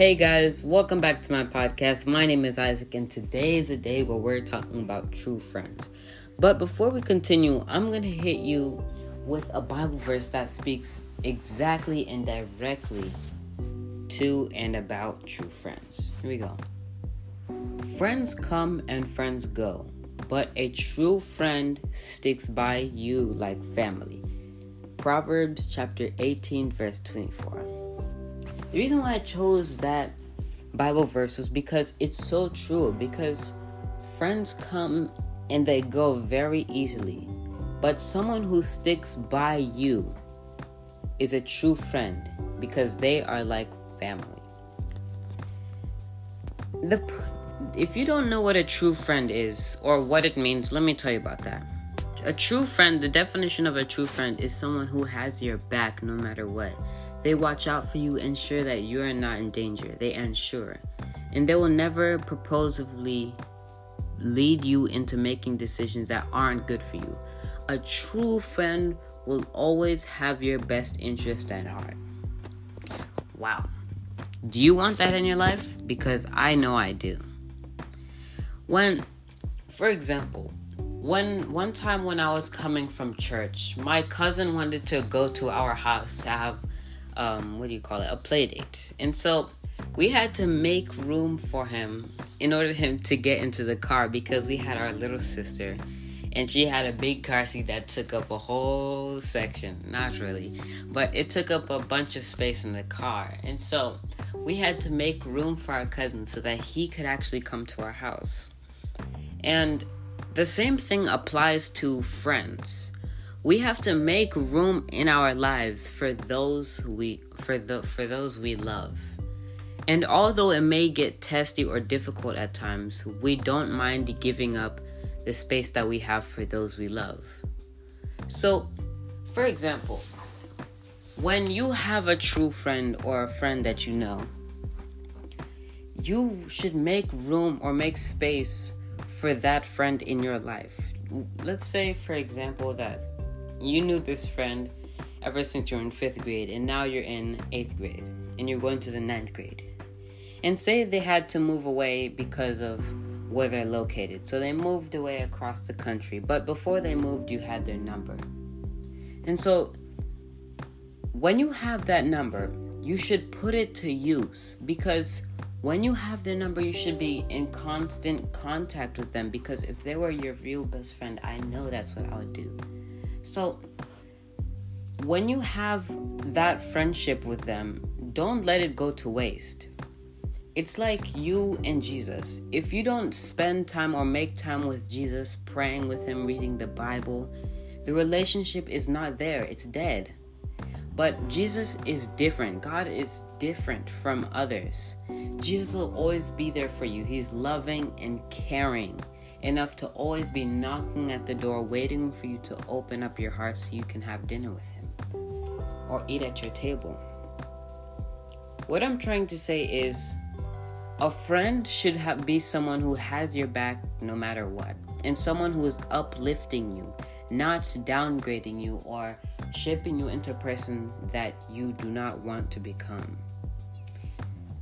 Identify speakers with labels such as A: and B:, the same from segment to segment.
A: Hey guys, welcome back to my podcast. My name is Isaac, and today is a day where we're talking about true friends. But before we continue, I'm going to hit you with a Bible verse that speaks exactly and directly to and about true friends. Here we go. Friends come and friends go, but a true friend sticks by you like family. Proverbs chapter 18, verse 24. The reason why I chose that Bible verse was because it's so true. Because friends come and they go very easily, but someone who sticks by you is a true friend because they are like family. The if you don't know what a true friend is or what it means, let me tell you about that. A true friend, the definition of a true friend is someone who has your back no matter what. They watch out for you, ensure that you are not in danger. They ensure. And they will never purposefully lead you into making decisions that aren't good for you. A true friend will always have your best interest at heart. Wow. Do you want that in your life? Because I know I do. When, for example, when one time when I was coming from church, my cousin wanted to go to our house to have um, what do you call it, a play date. And so we had to make room for him in order for him to get into the car because we had our little sister and she had a big car seat that took up a whole section. Not really, but it took up a bunch of space in the car. And so we had to make room for our cousin so that he could actually come to our house. And the same thing applies to friends we have to make room in our lives for those we for the for those we love. And although it may get testy or difficult at times, we don't mind giving up the space that we have for those we love. So, for example, when you have a true friend or a friend that you know, you should make room or make space for that friend in your life. Let's say, for example, that you knew this friend ever since you were in fifth grade, and now you're in eighth grade, and you're going to the ninth grade. And say they had to move away because of where they're located. So they moved away across the country, but before they moved, you had their number. And so when you have that number, you should put it to use because when you have their number, you should be in constant contact with them because if they were your real best friend, I know that's what I would do. So, when you have that friendship with them, don't let it go to waste. It's like you and Jesus. If you don't spend time or make time with Jesus, praying with Him, reading the Bible, the relationship is not there, it's dead. But Jesus is different. God is different from others. Jesus will always be there for you. He's loving and caring enough to always be knocking at the door, waiting for you to open up your heart so you can have dinner with Him or eat at your table. What I'm trying to say is a friend should have, be someone who has your back no matter what, and someone who is uplifting you, not downgrading you or shaping you into a person that you do not want to become.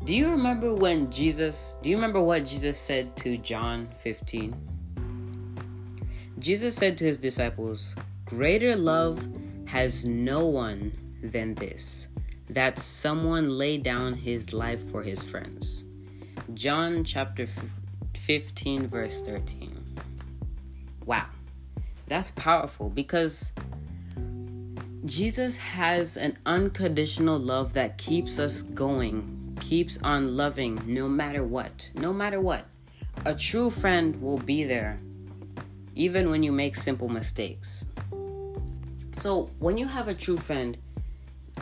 A: Do you remember when Jesus, do you remember what Jesus said to John 15? Jesus said to his disciples, Greater love has no one than this, that someone lay down his life for his friends. John chapter 15, verse 13. Wow, that's powerful because Jesus has an unconditional love that keeps us going keeps on loving no matter what. No matter what. A true friend will be there even when you make simple mistakes. So, when you have a true friend,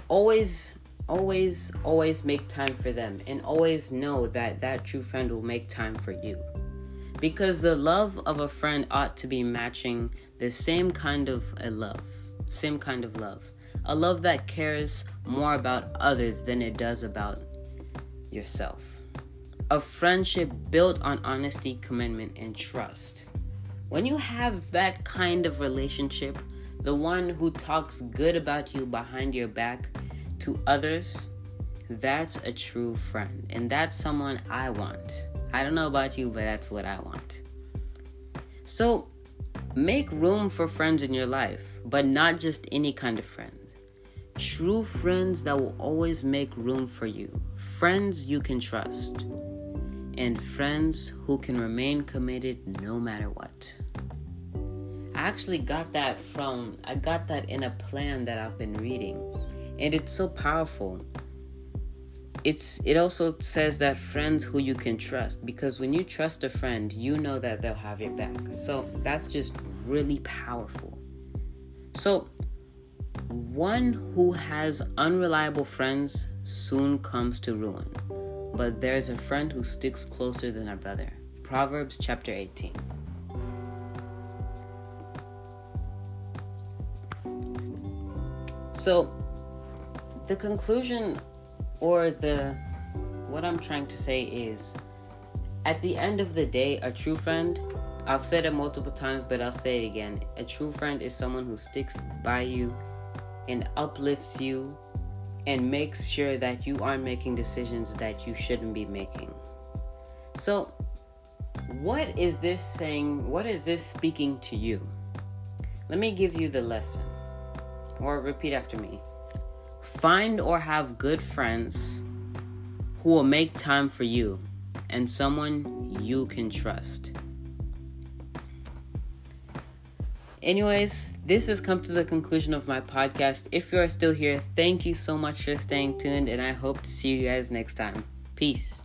A: always always always make time for them and always know that that true friend will make time for you. Because the love of a friend ought to be matching the same kind of a love, same kind of love. A love that cares more about others than it does about yourself. A friendship built on honesty, commitment, and trust. When you have that kind of relationship, the one who talks good about you behind your back to others, that's a true friend. And that's someone I want. I don't know about you, but that's what I want. So make room for friends in your life, but not just any kind of friend. True friends that will always make room for you. Friends you can trust. And friends who can remain committed no matter what. I actually got that from, I got that in a plan that I've been reading. And it's so powerful. It's it also says that friends who you can trust because when you trust a friend, you know that they'll have your back. So that's just really powerful. So one who has unreliable friends soon comes to ruin, but there's a friend who sticks closer than a brother. Proverbs chapter 18. So, the conclusion or the what I'm trying to say is at the end of the day, a true friend, I've said it multiple times, but I'll say it again. A true friend is someone who sticks by you and uplifts you and makes sure that you aren't making decisions that you shouldn't be making. So, what is this saying? What is this speaking to you? Let me give you the lesson. Or repeat after me. Find or have good friends who will make time for you and someone you can trust. Anyways, this has come to the conclusion of my podcast. If you are still here, thank you so much for staying tuned, and I hope to see you guys next time. Peace.